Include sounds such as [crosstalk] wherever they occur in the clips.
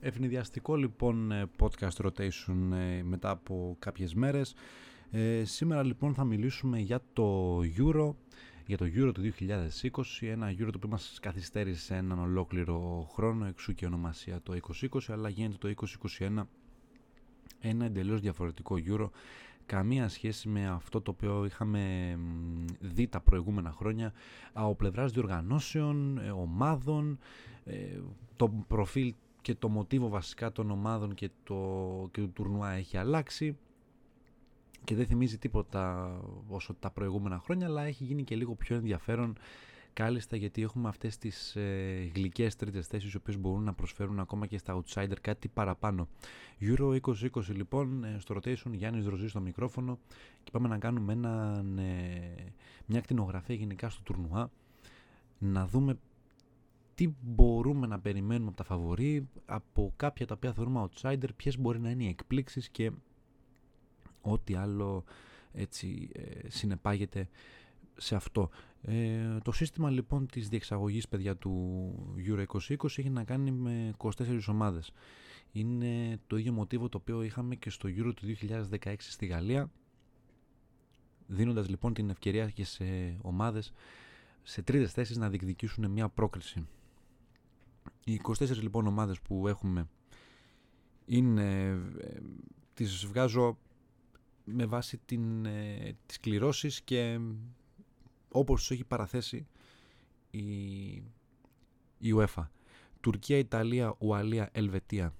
Ευνηδιαστικό λοιπόν ε, podcast rotation ε, μετά από κάποιες μέρες. Ε, σήμερα λοιπόν θα μιλήσουμε για το Euro, για το Euro του 2020, ένα Euro το οποίο μας καθυστέρησε έναν ολόκληρο χρόνο, εξού και ονομασία το 2020, αλλά γίνεται το 2021 ένα εντελώς διαφορετικό Euro, καμία σχέση με αυτό το οποίο είχαμε δει τα προηγούμενα χρόνια από πλευράς διοργανώσεων, ομάδων, το προφίλ και το μοτίβο βασικά των ομάδων και, το, και του τουρνουά έχει αλλάξει και δεν θυμίζει τίποτα όσο τα προηγούμενα χρόνια αλλά έχει γίνει και λίγο πιο ενδιαφέρον κάλλιστα γιατί έχουμε αυτές τις ε, γλυκές τρίτες θέσεις οι οποίες μπορούν να προσφέρουν ακόμα και στα outsider κάτι παραπάνω. Euro 2020 λοιπόν ε, στο rotation Γιάννης Δροζής στο μικρόφωνο και πάμε να κάνουμε ένα, ε, μια κτηνογραφία γενικά στο τουρνουά να δούμε τι μπορούμε να περιμένουμε από τα φαβορή, από κάποια τα οποία θεωρούμε outsider, ποιες μπορεί να είναι οι εκπλήξεις και ό,τι άλλο έτσι ε, συνεπάγεται σε αυτό. Ε, το σύστημα λοιπόν της διεξαγωγής παιδιά του Euro 2020 έχει να κάνει με 24 ομάδες. Είναι το ίδιο μοτίβο το οποίο είχαμε και στο Euro του 2016 στη Γαλλία δίνοντας λοιπόν την ευκαιρία και σε ομάδες σε τρίτες θέσεις να διεκδικήσουν μια πρόκριση. Οι 24 λοιπόν ομάδες που έχουμε είναι, ε, τις βγάζω με βάση την, ε, τις κληρώσεις και όπως τους έχει παραθέσει η, η UEFA. Τουρκία, Ιταλία, Ουαλία, Ελβετία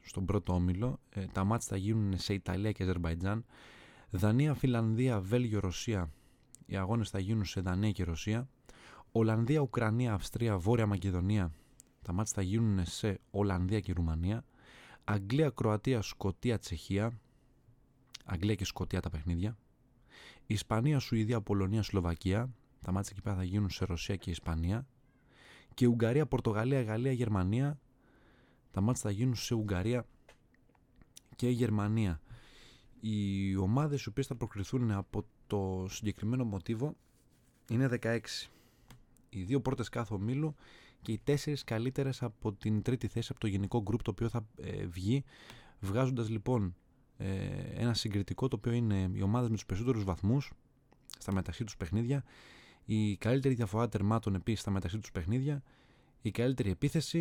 στον πρώτο όμιλο. Ε, τα μάτια θα γίνουν σε Ιταλία και Αζερβαϊτζάν. Δανία, Φιλανδία, Βέλγιο, Ρωσία. Οι αγώνες θα γίνουν σε Δανία και Ρωσία. Ολλανδία, Ουκρανία, Αυστρία, Βόρεια Μακεδονία, τα μάτια θα γίνουν σε Ολλανδία και Ρουμανία. Αγγλία, Κροατία, Σκοτία, Τσεχία. Αγγλία και Σκοτία τα παιχνίδια. Ισπανία, Σουηδία, Πολωνία, Σλοβακία. Τα μάτια εκεί πέρα θα γίνουν σε Ρωσία και Ισπανία. Και Ουγγαρία, Πορτογαλία, Γαλλία, Γερμανία. Τα μάτια θα γίνουν σε Ουγγαρία και Γερμανία. Οι ομάδες οι οποίες θα προκριθούν από το συγκεκριμένο μοτίβο είναι 16. Οι δύο πρώτες κάθε ομίλου και οι τέσσερις καλύτερες από την τρίτη θέση από το γενικό γκρουπ το οποίο θα ε, βγει βγάζοντας λοιπόν ε, ένα συγκριτικό το οποίο είναι οι ομάδες με τους περισσότερους βαθμούς στα μεταξύ τους παιχνίδια η καλύτερη διαφορά τερμάτων επίσης στα μεταξύ τους παιχνίδια η καλύτερη επίθεση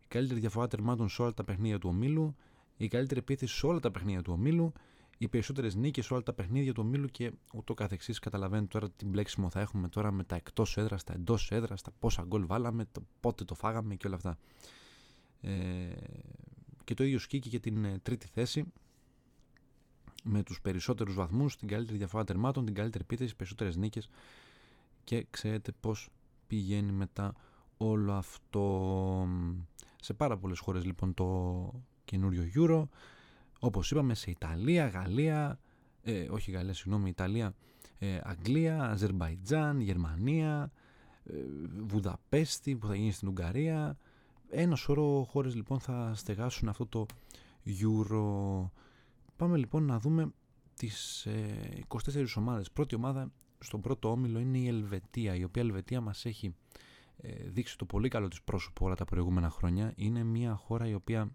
η καλύτερη διαφορά τερμάτων σε όλα τα παιχνίδια του ομίλου η καλύτερη επίθεση σε όλα τα παιχνίδια του ομίλου οι περισσότερες νίκες σε όλα τα παιχνίδια του ομίλου και ούτω καθεξής. Καταλαβαίνετε τώρα τι μπλέξιμο θα έχουμε τώρα με τα εκτός έδρας, τα εντός έδρας, τα πόσα γκολ βάλαμε, το πότε το φάγαμε και όλα αυτά. Ε, και το ίδιο σκήκε και την ε, τρίτη θέση με τους περισσότερους βαθμούς, την καλύτερη διαφορά τερμάτων, την καλύτερη επίθεση, περισσότερες νίκες και ξέρετε πώς πηγαίνει μετά όλο αυτό σε πάρα πολλές χώρες λοιπόν το καινούριο Euro όπως είπαμε σε Ιταλία, Γαλλία, ε, όχι Γαλλία, συγγνώμη, Ιταλία, ε, Αγγλία, Αζερμπαϊτζάν, Γερμανία, ε, Βουδαπέστη που θα γίνει στην Ουγγαρία. Ένα σωρό χώρες λοιπόν θα στεγάσουν αυτό το Euro. Πάμε λοιπόν να δούμε τις 24 ε, ομάδες. Πρώτη ομάδα στον πρώτο όμιλο είναι η Ελβετία, η οποία Ελβετία μας έχει ε, δείξει το πολύ καλό της πρόσωπο όλα τα προηγούμενα χρόνια. Είναι μια χώρα η οποία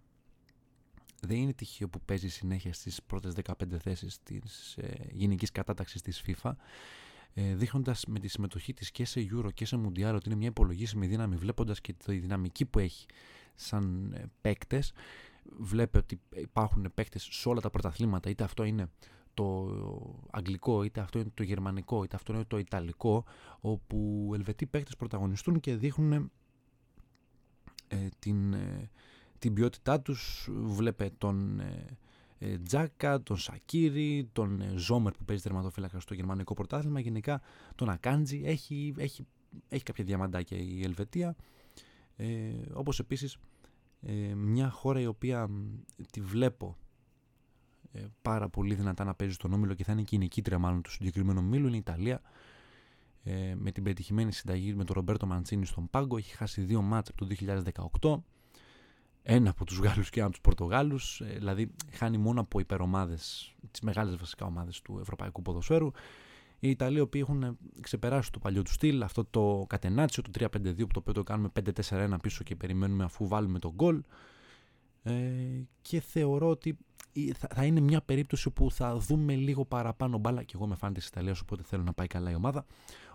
δεν είναι τυχαίο που παίζει συνέχεια στις πρώτες 15 θέσεις της ε, γενικής κατάταξης της FIFA ε, δείχνοντας με τη συμμετοχή της και σε Euro και σε Mundial ότι είναι μια υπολογίσιμη δύναμη βλέποντας και τη δυναμική που έχει σαν ε, παίκτες. Βλέπει ότι υπάρχουν παίκτες σε όλα τα πρωταθλήματα είτε αυτό είναι το αγγλικό, είτε αυτό είναι το γερμανικό, είτε αυτό είναι το ιταλικό, όπου ελβετοί παίκτες πρωταγωνιστούν και δείχνουν ε, την, ε, την ποιότητά τους βλέπε τον ε, ε, Τζάκα, τον Σακύρη, τον ε, Ζόμερ που παίζει τερματοφύλακα στο γερμανικό πρωτάθλημα γενικά τον Ακάντζη. Έχει, έχει, έχει κάποια διαμαντάκια η Ελβετία. Ε, όπως επίσης ε, μια χώρα η οποία τη βλέπω ε, πάρα πολύ δυνατά να παίζει στον Όμιλο και θα είναι και η νικήτρια μάλλον του συγκεκριμένου Όμιλου είναι η Ιταλία. Ε, με την πετυχημένη συνταγή με τον Ρομπέρτο Μαντσίνη στον Πάγκο έχει χάσει δύο μάτς από το 2018 ένα από τους Γάλλους και ένα από τους Πορτογάλους, ε, δηλαδή χάνει μόνο από υπερομάδες, τις μεγάλες βασικά ομάδες του ευρωπαϊκού ποδοσφαίρου. Οι Ιταλοί οποίοι έχουν ξεπεράσει το παλιό τους στυλ, αυτό το κατενάτσιο, το 3-5-2 που το οποίο το κάνουμε 5-4-1 πίσω και περιμένουμε αφού βάλουμε τον γκολ. και θεωρώ ότι θα, είναι μια περίπτωση που θα δούμε λίγο παραπάνω μπάλα και εγώ με φάνη της Ιταλίας οπότε θέλω να πάει καλά η ομάδα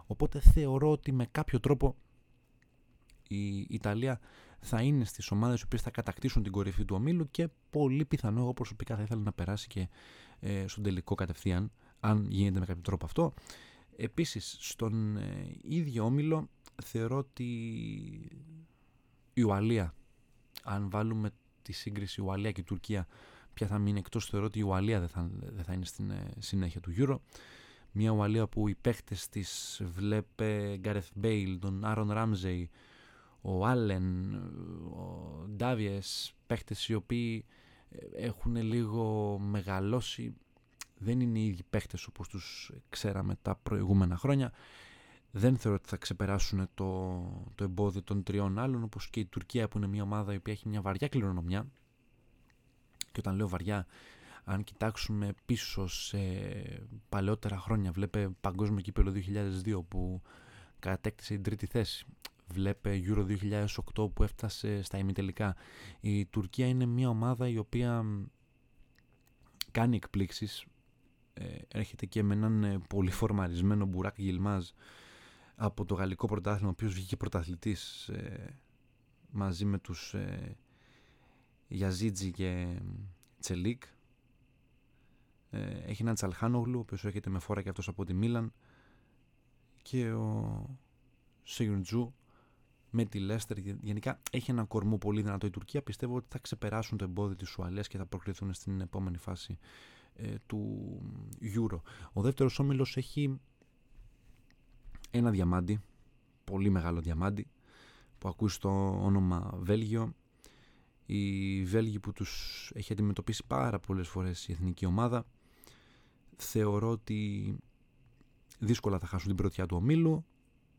οπότε θεωρώ ότι με κάποιο τρόπο η Ιταλία θα είναι στις ομάδες οι οποίες θα κατακτήσουν την κορυφή του ομίλου και πολύ πιθανό εγώ προσωπικά θα ήθελα να περάσει και ε, στον τελικό κατευθείαν αν γίνεται με κάποιο τρόπο αυτό. Επίσης στον ε, ίδιο όμιλο θεωρώ ότι η Ουαλία αν βάλουμε τη σύγκριση Ουαλία και Τουρκία ποια θα μείνει εκτός θεωρώ ότι η Ουαλία δεν θα, δεν θα είναι στην ε, συνέχεια του Euro. Μια Ουαλία που οι παίχτες της βλέπε Γκάρεθ Μπέιλ, τον Άρον Ράμζεϊ ο Άλεν, ο Ντάβιες, παίχτες οι οποίοι ε, έχουν λίγο μεγαλώσει, δεν είναι οι ίδιοι παίχτες όπως τους ξέραμε τα προηγούμενα χρόνια. Δεν θεωρώ ότι θα ξεπεράσουν το, το εμπόδιο των τριών άλλων, όπως και η Τουρκία που είναι μια ομάδα η οποία έχει μια βαριά κληρονομιά. Και όταν λέω βαριά, αν κοιτάξουμε πίσω σε παλαιότερα χρόνια, βλέπε Παγκόσμιο Κύπελο 2002 που κατέκτησε την τρίτη θέση βλέπε Euro 2008 που έφτασε στα ημιτελικά. Η Τουρκία είναι μια ομάδα η οποία κάνει εκπλήξεις. Ε, έρχεται και με έναν ε, πολύ φορμαρισμένο Μπουράκ Γιλμάζ από το γαλλικό πρωτάθλημα, ο οποίος βγήκε πρωταθλητής ε, μαζί με τους ε, Γιαζίτζι και Τσελίκ. Ε, έχει έναν Τσαλχάνογλου, ο οποίος έρχεται με φόρα και αυτός από τη Μίλαν και ο Σεγιουντζού με τη Λέστερ. Γενικά έχει έναν κορμό πολύ δυνατό η Τουρκία. Πιστεύω ότι θα ξεπεράσουν το εμπόδιο της Ουαλίας και θα προκριθούν στην επόμενη φάση ε, του Euro. Ο δεύτερος όμιλος έχει ένα διαμάντι, πολύ μεγάλο διαμάντι, που ακούει στο όνομα Βέλγιο. Οι Βέλγοι που τους έχει αντιμετωπίσει πάρα πολλές φορές η εθνική ομάδα. Θεωρώ ότι δύσκολα θα χάσουν την πρωτιά του ομίλου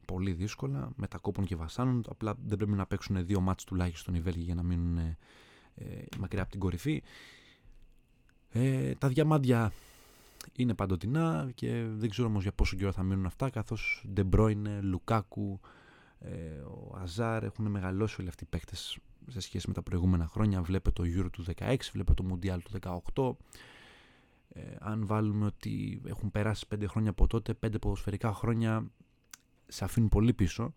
πολύ δύσκολα, μετακόπων και βασάνων. Απλά δεν πρέπει να παίξουν δύο μάτς τουλάχιστον οι Βέλγοι για να μείνουν ε, μακριά από την κορυφή. Ε, τα διαμάντια είναι παντοτινά και δεν ξέρω όμως για πόσο καιρό θα μείνουν αυτά καθώς Ντεμπρόινε, Λουκάκου, ε, ο Αζάρ έχουν μεγαλώσει όλοι αυτοί οι παίκτες σε σχέση με τα προηγούμενα χρόνια. Βλέπε το Euro του 16, βλέπε το Mundial του 18. Ε, αν βάλουμε ότι έχουν περάσει πέντε χρόνια από τότε, πέντε ποδοσφαιρικά χρόνια σε αφήνουν πολύ πίσω.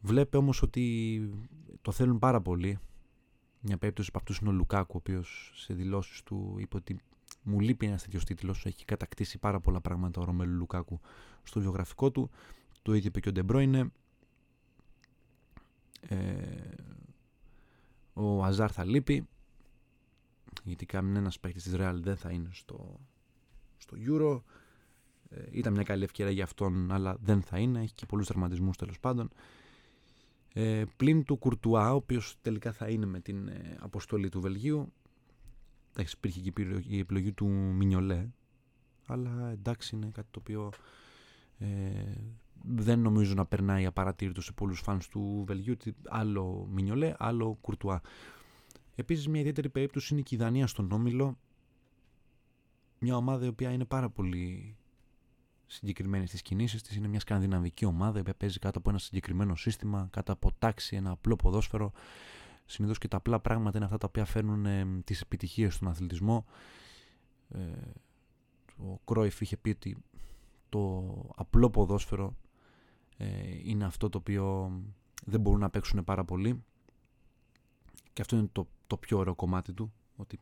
Βλέπε όμως ότι το θέλουν πάρα πολύ. Μια περίπτωση από αυτούς είναι ο Λουκάκου, ο οποίος σε δηλώσεις του είπε ότι μου λείπει ένας τέτοιος τίτλος. Έχει κατακτήσει πάρα πολλά πράγματα ο Ρωμέλου Λουκάκου στο βιογραφικό του. Το ίδιο είπε και ο Ντεμπρόινε. Ε, ο Αζάρ θα λείπει. Γιατί κανένας παίκτης της Real δεν θα είναι στο, στο Euro. Ε, ήταν μια καλή ευκαιρία για αυτόν, αλλά δεν θα είναι. Έχει και πολλούς τερματισμού τέλος πάντων. Ε, πλην του Κουρτουά, ο οποίος τελικά θα είναι με την ε, αποστολή του Βελγίου. Εντάξει, υπήρχε και η επιλογή του Μινιολέ. Αλλά εντάξει, είναι κάτι το οποίο ε, δεν νομίζω να περνάει απαρατήρητος σε πολλούς φανς του Βελγίου. Άλλο Μινιολέ, άλλο Κουρτουά. Επίσης, μια ιδιαίτερη περίπτωση είναι και η Δανία στον Όμιλο. Μια ομάδα η οποία είναι πάρα πολύ συγκεκριμένη στι κινήσεις της. Είναι μια σκανδιναβική ομάδα που παίζει κάτω από ένα συγκεκριμένο σύστημα, κάτω από τάξη, ένα απλό ποδόσφαιρο. Συνήθως και τα απλά πράγματα είναι αυτά τα οποία φέρνουν ε, τις επιτυχίες στον αθλητισμό. Ε, ο Κρόιφ είχε πει ότι το απλό ποδόσφαιρο ε, είναι αυτό το οποίο δεν μπορούν να παίξουν πάρα πολύ και αυτό είναι το, το πιο ωραίο κομμάτι του ότι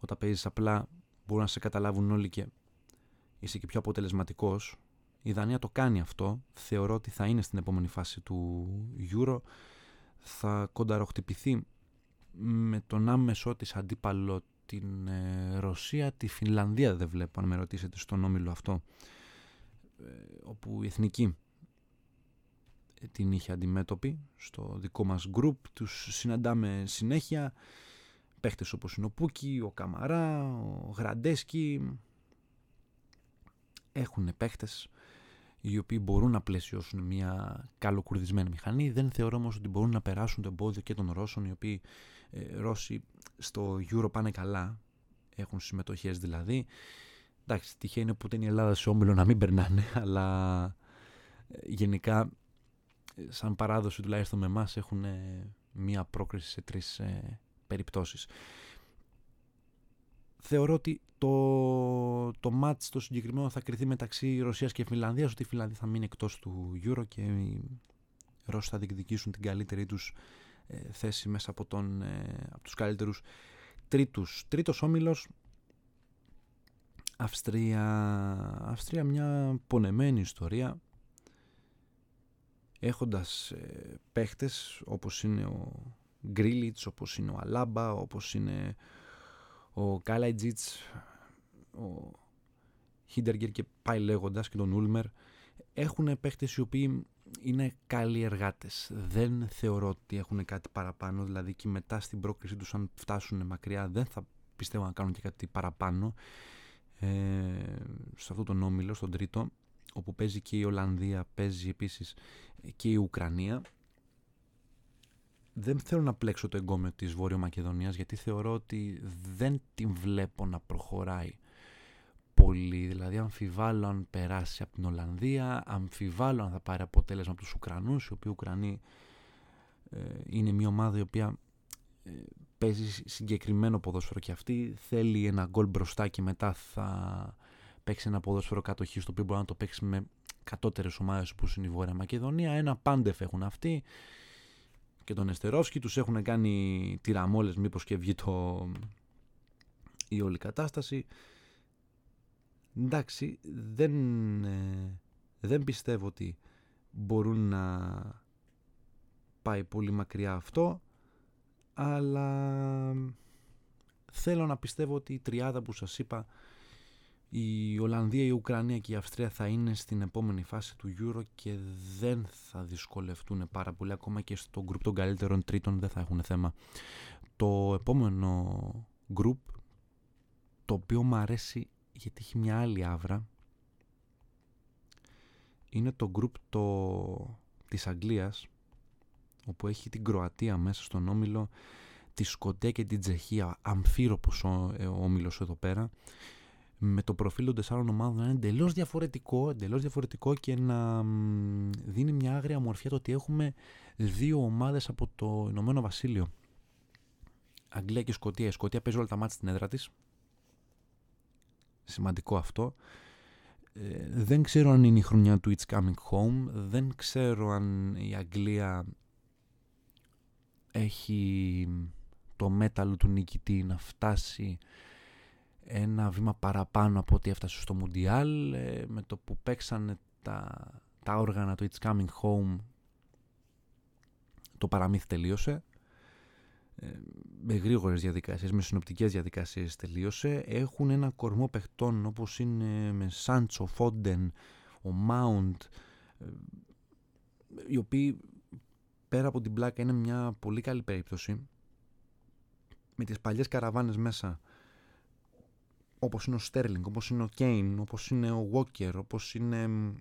όταν παίζεις απλά μπορούν να σε καταλάβουν όλοι και είσαι και πιο αποτελεσματικός. Η Δανία το κάνει αυτό. Θεωρώ ότι θα είναι στην επόμενη φάση του Euro. Θα κονταροχτυπηθεί με τον άμεσό της αντίπαλο την ε, Ρωσία, τη Φινλανδία δεν βλέπω αν με ρωτήσετε στον όμιλο αυτό ε, όπου η εθνική ε, την είχε αντιμέτωπη στο δικό μας group τους συναντάμε συνέχεια παίχτες όπως είναι ο Πούκι, ο Καμαρά, ο Γραντέσκι έχουν παίχτες οι οποίοι μπορούν να πλαισιώσουν μια καλοκουρδισμένη μηχανή. Δεν θεωρώ όμως ότι μπορούν να περάσουν το εμπόδιο και των Ρώσων, οι οποίοι ε, Ρώσοι στο Euro πάνε καλά, έχουν συμμετοχές δηλαδή. Εντάξει, τυχαία είναι που είναι η Ελλάδα σε όμιλο να μην περνάνε, [laughs] αλλά ε, γενικά, ε, σαν παράδοση τουλάχιστον με εμάς, έχουν μία πρόκριση σε τρεις ε, περιπτώσεις. Θεωρώ ότι το, το μάτς το συγκεκριμένο θα κρυθεί μεταξύ Ρωσίας και Φιλανδίας, ότι η Φιλανδία θα μείνει εκτός του Euro και οι Ρώσοι θα διεκδικήσουν την καλύτερη τους ε, θέση μέσα από, τον, ε, από τους καλύτερους τρίτους. Τρίτος όμιλος, Αυστρία. Αυστρία μια πονεμένη ιστορία έχοντας ε, παίχτες όπως είναι ο Γκρίλιτς, όπως είναι ο Αλάμπα, όπως είναι ο Κάλαϊτζιτς, ο Χίντεργκερ και πάει λέγοντας και τον Ούλμερ έχουν παίχτες οι οποίοι είναι καλοί εργάτες. Δεν θεωρώ ότι έχουν κάτι παραπάνω, δηλαδή και μετά στην πρόκριση τους αν φτάσουν μακριά δεν θα πιστεύω να κάνουν και κάτι παραπάνω ε, σε αυτό τον όμιλο, στον τρίτο όπου παίζει και η Ολλανδία, παίζει επίσης και η Ουκρανία. Δεν θέλω να πλέξω το εγκόμιο της Βόρειο Μακεδονίας γιατί θεωρώ ότι δεν την βλέπω να προχωράει πολύ. Δηλαδή αμφιβάλλω αν περάσει από την Ολλανδία, αμφιβάλλω αν θα πάρει αποτέλεσμα από τους Ουκρανούς, οι οποίοι Ουκρανοί ε, είναι μια ομάδα η οποία ε, παίζει συγκεκριμένο ποδόσφαιρο και αυτή θέλει ένα γκολ μπροστά και μετά θα παίξει ένα ποδόσφαιρο κατοχής στο οποίο μπορεί να το παίξει με κατώτερες ομάδες που είναι η Βόρεια Μακεδονία. Ένα πάντεφ έχουν αυτοί και τον Εστερόσκι τους έχουν κάνει τυραμόλες μήπως και βγει το... η όλη κατάσταση. Εντάξει δεν, ε, δεν πιστεύω ότι μπορούν να πάει πολύ μακριά αυτό αλλά θέλω να πιστεύω ότι η τριάδα που σας είπα η Ολλανδία, η Ουκρανία και η Αυστρία θα είναι στην επόμενη φάση του Euro και δεν θα δυσκολευτούν πάρα πολύ ακόμα και στο γκρουπ των καλύτερων τρίτων δεν θα έχουν θέμα. Το επόμενο γκρουπ το οποίο μου αρέσει γιατί έχει μια άλλη άβρα είναι το γκρουπ το... της Αγγλίας όπου έχει την Κροατία μέσα στον όμιλο τη Σκοτία και την Τσεχία αμφίροπος ο, ε, ο όμιλος εδώ πέρα με το προφίλ των τεσσάρων ομάδων να είναι εντελώς διαφορετικό, εντελώς διαφορετικό και να δίνει μια άγρια μορφιά το ότι έχουμε δύο ομάδες από το Ηνωμένο Βασίλειο. Αγγλία και Σκοτία. Η Σκοτία παίζει όλα τα μάτια στην έδρα της. Σημαντικό αυτό. Ε, δεν ξέρω αν είναι η χρονιά του It's Coming Home. Δεν ξέρω αν η Αγγλία έχει το μέταλλο του νικητή να φτάσει ένα βήμα παραπάνω από ό,τι έφτασε στο Μουντιάλ ε, με το που παίξανε τα, τα όργανα του It's Coming Home το παραμύθι τελείωσε. Ε, με γρήγορες διαδικασίες, με συνοπτικές διαδικασίες τελείωσε. Έχουν ένα κορμό παιχτών όπως είναι με Σάντσο, Φόντεν, ο Μάουντ ε, οι οποίοι πέρα από την πλάκα είναι μια πολύ καλή περίπτωση. Με τις παλιές καραβάνες μέσα όπως είναι ο Στέρλινγκ, όπως είναι ο Κέιν, όπως είναι ο Walker, όπως είναι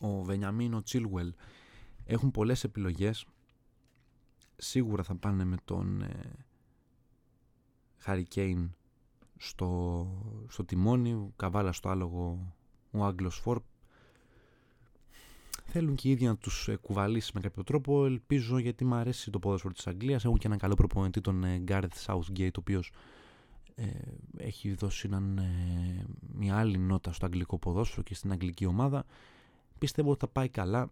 ο Βενιαμίνο Τσίλουελ. Έχουν πολλές επιλογές. Σίγουρα θα πάνε με τον Χάρι Κέιν στο, στο τιμόνι, καβάλα στο άλογο ο Άγγλος Φόρπ. Θέλουν και οι ίδιοι να τους ε, κουβαλήσει με κάποιο τρόπο. Ελπίζω γιατί μου αρέσει το ποδόσφαιρο της Αγγλίας. Έχουν και έναν καλό προπονητή τον Gareth Southgate, ο οποίος ε, έχει δώσει έναν, ε, μια άλλη νότα στο αγγλικό ποδόσφαιρο και στην αγγλική ομάδα. Πιστεύω ότι θα πάει καλά.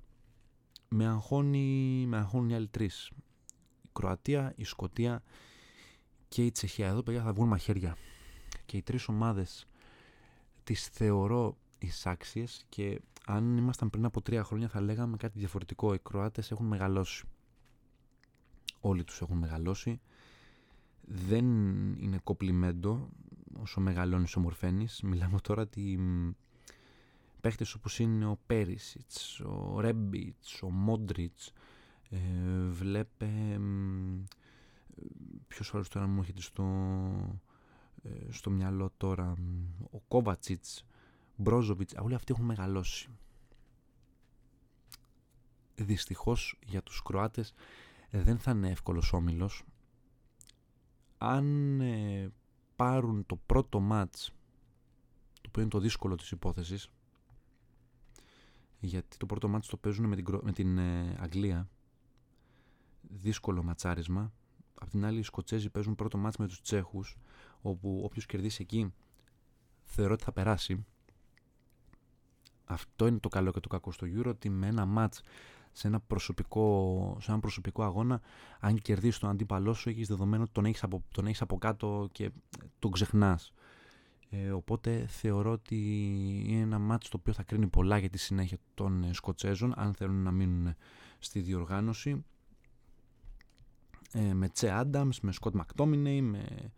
Με αγχώνει, με αγχώνει οι άλλοι τρεις. Η Κροατία, η Σκοτία και η Τσεχία. Εδώ παιδιά θα βγουν μαχαίρια. Και οι τρεις ομάδες τις θεωρώ εισάξιες και αν ήμασταν πριν από τρία χρόνια θα λέγαμε κάτι διαφορετικό. Οι Κροάτες έχουν μεγαλώσει. Όλοι τους έχουν μεγαλώσει δεν είναι κοπλιμέντο όσο μεγαλώνεις ομορφαίνεις. Μιλάμε τώρα ότι παίχτες όπως είναι ο Πέρισιτς, ο Ρέμπιτς, ο Μόντριτς, ε, βλέπε ποιος άλλος τώρα μου έρχεται στο, ε, στο μυαλό τώρα, ο Κόβατσιτς, Μπρόζοβιτς, όλοι αυτοί έχουν μεγαλώσει. Δυστυχώς για τους Κροάτες δεν θα είναι εύκολος όμιλος αν ε, πάρουν το πρώτο μάτς το οποίο είναι το δύσκολο της υπόθεσης γιατί το πρώτο μάτς το παίζουν με την, με την ε, Αγγλία δύσκολο ματσάρισμα. Απ' την άλλη οι Σκοτσέζοι παίζουν πρώτο μάτς με τους Τσέχους όπου όποιος κερδίσει εκεί θεωρώ ότι θα περάσει. Αυτό είναι το καλό και το κακό στο Euro ότι με ένα μάτς σε ένα προσωπικό, σε ένα προσωπικό αγώνα. Αν κερδίσεις τον αντίπαλό σου έχεις δεδομένο ότι τον έχεις από, τον έχεις από κάτω και τον ξεχνάς. Ε, οπότε θεωρώ ότι είναι ένα μάτς το οποίο θα κρίνει πολλά για τη συνέχεια των ε, Σκοτσέζων αν θέλουν να μείνουν στη διοργάνωση. Ε, με Τσε Άνταμς, με Σκοτ Μακτόμινεϊ, με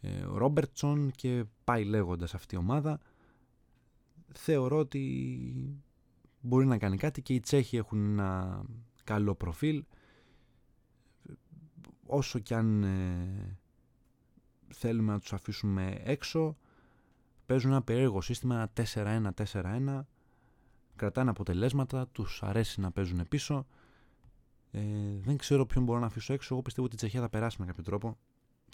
ε, Ρόμπερτσον και πάει λέγοντας αυτή η ομάδα. Θεωρώ ότι μπορεί να κάνει κάτι και οι Τσέχοι έχουν ένα καλό προφίλ όσο κι αν θέλουμε να τους αφήσουμε έξω παίζουν ένα περίεργο σύστημα, 4-1, 4-1, κρατάνε αποτελέσματα, τους αρέσει να παίζουν πίσω. Ε, δεν ξέρω ποιον μπορώ να αφήσω έξω. Εγώ πιστεύω ότι η Τσεχία θα περάσει με κάποιο τρόπο.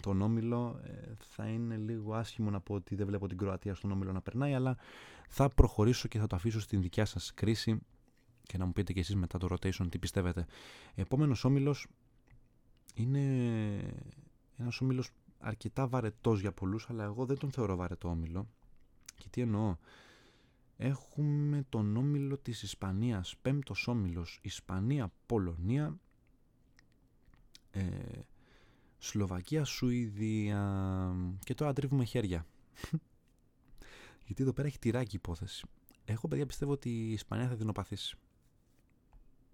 Τον Όμιλο ε, θα είναι λίγο άσχημο να πω ότι δεν βλέπω την Κροατία στον Όμιλο να περνάει, αλλά θα προχωρήσω και θα το αφήσω στην δικιά σας κρίση και να μου πείτε και εσείς μετά το rotation τι πιστεύετε. Επόμενος Όμιλος είναι ένας Όμιλος αρκετά βαρετός για πολλούς, αλλά εγώ δεν τον θεωρώ βαρετό Όμιλο. Και τι εννοώ; Έχουμε τον όμιλο της Ισπανίας, πέμπτος όμιλος, Ισπανία, Πολωνία, ε, Σλοβακία, Σουηδία και τώρα τρίβουμε χέρια. [laughs] Γιατί εδώ πέρα έχει τυράκι υπόθεση. Εγώ παιδιά πιστεύω ότι η Ισπανία θα δεινοπαθήσει.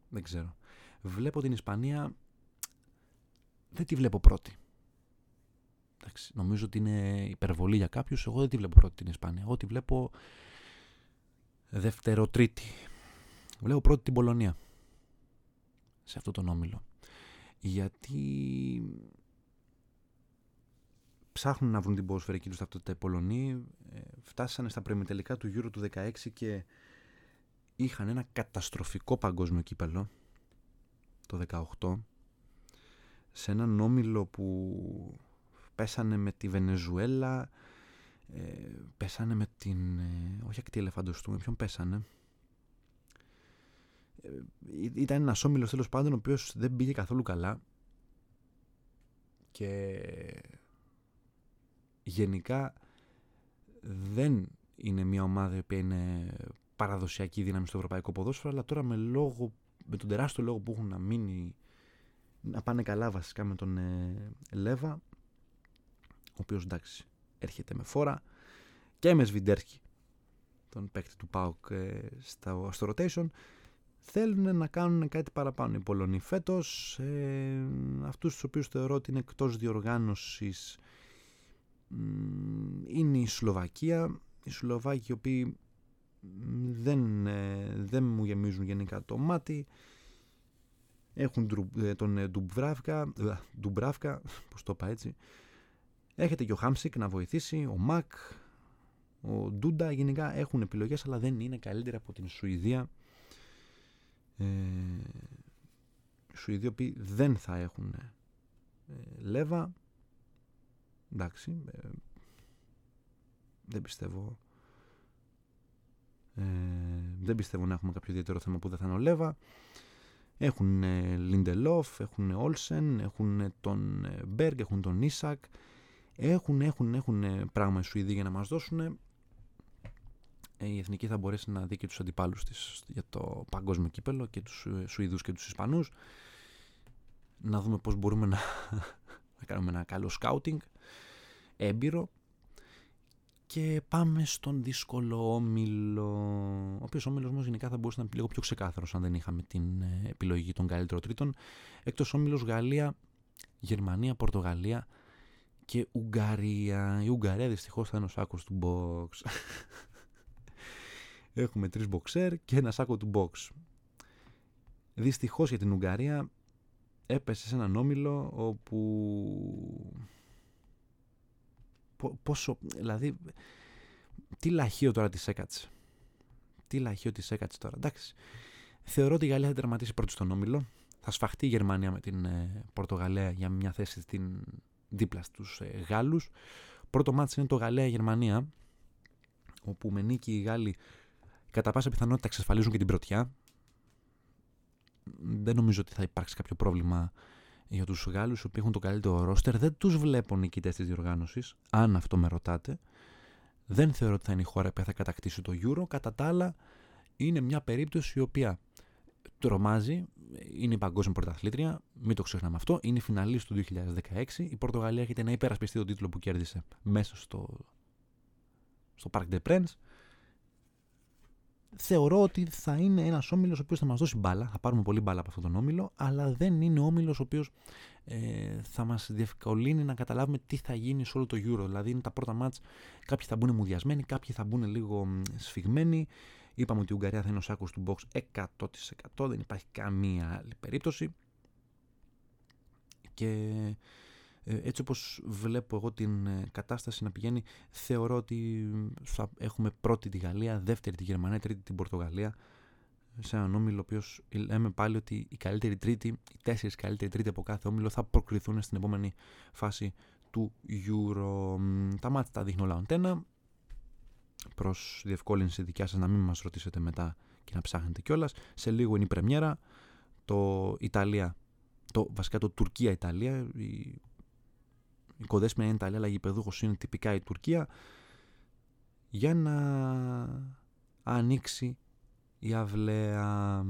Δεν ξέρω. Βλέπω την Ισπανία, δεν τη βλέπω πρώτη. Εντάξει, νομίζω ότι είναι υπερβολή για κάποιους. Εγώ δεν τη βλέπω πρώτη την Ισπανία. Εγώ τη βλέπω δευτεροτρίτη. Βλέπω πρώτη την Πολωνία. Σε αυτό τον όμιλο. Γιατί ψάχνουν να βρουν την ποδοσφαιρική τους ταυτότητα οι Πολωνοί. Ε, φτάσανε στα τελικά του Euro του 16 και είχαν ένα καταστροφικό παγκόσμιο κύπελο το 18 σε έναν όμιλο που πέσανε με τη Βενεζουέλα, ε, πέσανε με την... Ε, όχι ακτή ελεφαντοστού, με ποιον πέσανε. Ε, ήταν ένας όμιλος τέλος πάντων ο οποίος δεν πήγε καθόλου καλά και γενικά δεν είναι μια ομάδα που είναι παραδοσιακή δύναμη στο ευρωπαϊκό ποδόσφαιρο αλλά τώρα με, λόγο, με τον τεράστιο λόγο που έχουν να μείνει να πάνε καλά βασικά με τον ε, Λέβα ο οποίος εντάξει έρχεται με φόρα και με Σβιντέρσκι τον παίκτη του ΠΑΟΚ ε, στο, στο rotation. Θέλουν να κάνουν κάτι παραπάνω. Οι Πολωνοί φέτος ε, αυτούς τους οποίους θεωρώ ότι είναι εκτός διοργάνωσης είναι η Σλοβακία οι Σλοβάκοι οι οποίοι δεν, ε, δεν μου γεμίζουν γενικά το μάτι έχουν ε, τον Ντουμπράβκα, Ντουμπράβκα, [laughs] πώς το είπα έτσι, Έρχεται και ο Χάμσικ να βοηθήσει, ο Μακ, ο Ντούντα γενικά έχουν επιλογές αλλά δεν είναι καλύτερα από την Σουηδία. Ε, οι Σουηδοί οποίοι δεν θα έχουν ε, λέβα. Εντάξει, ε, δεν πιστεύω ε, δεν πιστεύω να έχουμε κάποιο ιδιαίτερο θέμα που δεν θα είναι ο Λέβα. Έχουν Λιντελόφ, έχουν Όλσεν, έχουν τον Μπέργκ, έχουν τον Ίσακ. Έχουν, έχουν, έχουν πράγμα οι Σουηδοί για να μας δώσουν. Ε, η Εθνική θα μπορέσει να δει και τους αντιπάλους της για το παγκόσμιο κύπελο και τους ε, Σουηδούς και τους Ισπανούς. Να δούμε πώς μπορούμε να, να κάνουμε ένα καλό σκάουτινγκ έμπειρο και πάμε στον δύσκολο όμιλο. Ο οποίος όμιλος όμω γενικά θα μπορούσε να είναι λίγο πιο ξεκάθαρος αν δεν είχαμε την ε, επιλογή των καλύτερων τρίτων. Εκτός όμιλος Γαλλία, Γερμανία, Πορτογαλία, και Ουγγαρία. Η Ουγγαρία δυστυχώς θα είναι ο σάκος του box. [laughs] Έχουμε τρεις μποξέρ και ένα σάκο του box. Δυστυχώς για την Ουγγαρία έπεσε σε έναν όμιλο όπου. Πόσο. Δηλαδή. Τι λαχείο τώρα της έκατσε; Τι λαχείο της έκατσε τώρα; Εντάξει. Θεωρώ ότι η Γαλλία θα τερματίσει πρώτη στον όμιλο. Θα σφαχτεί η Γερμανία με την ε, Πορτογαλία για μια θέση στην δίπλα στους ε, Γάλλους. Πρώτο μάτς είναι το Γαλλία-Γερμανία, όπου με νίκη οι Γάλλοι κατά πάσα πιθανότητα εξασφαλίζουν και την πρωτιά. Δεν νομίζω ότι θα υπάρξει κάποιο πρόβλημα για τους Γάλλους που έχουν το καλύτερο ρόστερ. Δεν τους βλέπω νικητές της διοργάνωσης, αν αυτό με ρωτάτε. Δεν θεωρώ ότι θα είναι η χώρα που θα κατακτήσει το Euro. Κατά τα άλλα, είναι μια περίπτωση η οποία τρομάζει. Είναι η παγκόσμια πρωταθλήτρια, μην το ξεχνάμε αυτό. Είναι η φιναλή του 2016. Η Πορτογαλία έχετε να υπερασπιστεί τον τίτλο που κέρδισε μέσα στο, στο Parc des Princes θεωρώ ότι θα είναι ένας όμιλος ο οποίος θα μας δώσει μπάλα. Θα πάρουμε πολύ μπάλα από αυτόν τον όμιλο, αλλά δεν είναι όμιλος ο οποίος ε, θα μας διευκολύνει να καταλάβουμε τι θα γίνει σε όλο το Euro. Δηλαδή, είναι τα πρώτα μάτς, κάποιοι θα μπουν μουδιασμένοι, κάποιοι θα μπουν λίγο σφιγμένοι. Είπαμε ότι η Ουγγαρία θα είναι ο σάκος του box 100%. Δεν υπάρχει καμία άλλη περίπτωση. Και ε, έτσι όπως βλέπω εγώ την ε, κατάσταση να πηγαίνει θεωρώ ότι θα έχουμε πρώτη τη Γαλλία, δεύτερη τη Γερμανία, τρίτη την Πορτογαλία σε έναν όμιλο ο οποίος λέμε πάλι ότι οι καλύτεροι τρίτη, οι τέσσερις καλύτεροι τρίτη από κάθε όμιλο θα προκριθούν στην επόμενη φάση του Euro. Τα μάτια τα δείχνει ο Λαοντένα. Προς διευκόλυνση δικιά σας να μην μας ρωτήσετε μετά και να ψάχνετε κιόλας. Σε λίγο είναι η πρεμιέρα. Το Ιταλία, το, βασικά το Τουρκία-Ιταλία, η η κοδέσμια είναι Ιταλία, αλλά η γηπεδούχος είναι τυπικά η Τουρκία, για να ανοίξει η αυλαία.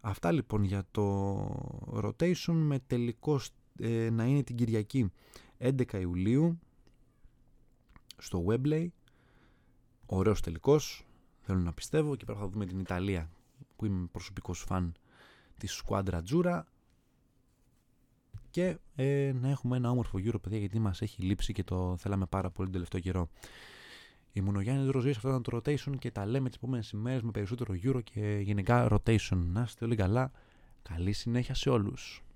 Αυτά λοιπόν για το rotation με τελικό ε, να είναι την Κυριακή 11 Ιουλίου στο Webley. Ωραίος τελικός, θέλω να πιστεύω και πέρα θα δούμε την Ιταλία που είμαι προσωπικός φαν της Squadra Τζούρα και ε, να έχουμε ένα όμορφο Euro, παιδιά, γιατί μας έχει λείψει και το θέλαμε πάρα πολύ τον τελευταίο καιρό. Ήμουν ο Γιάννης Ροζής, αυτό ήταν το rotation και τα λέμε τις επόμενες ημέρες με περισσότερο Euro και γενικά rotation. Να είστε όλοι καλά. Καλή συνέχεια σε όλους.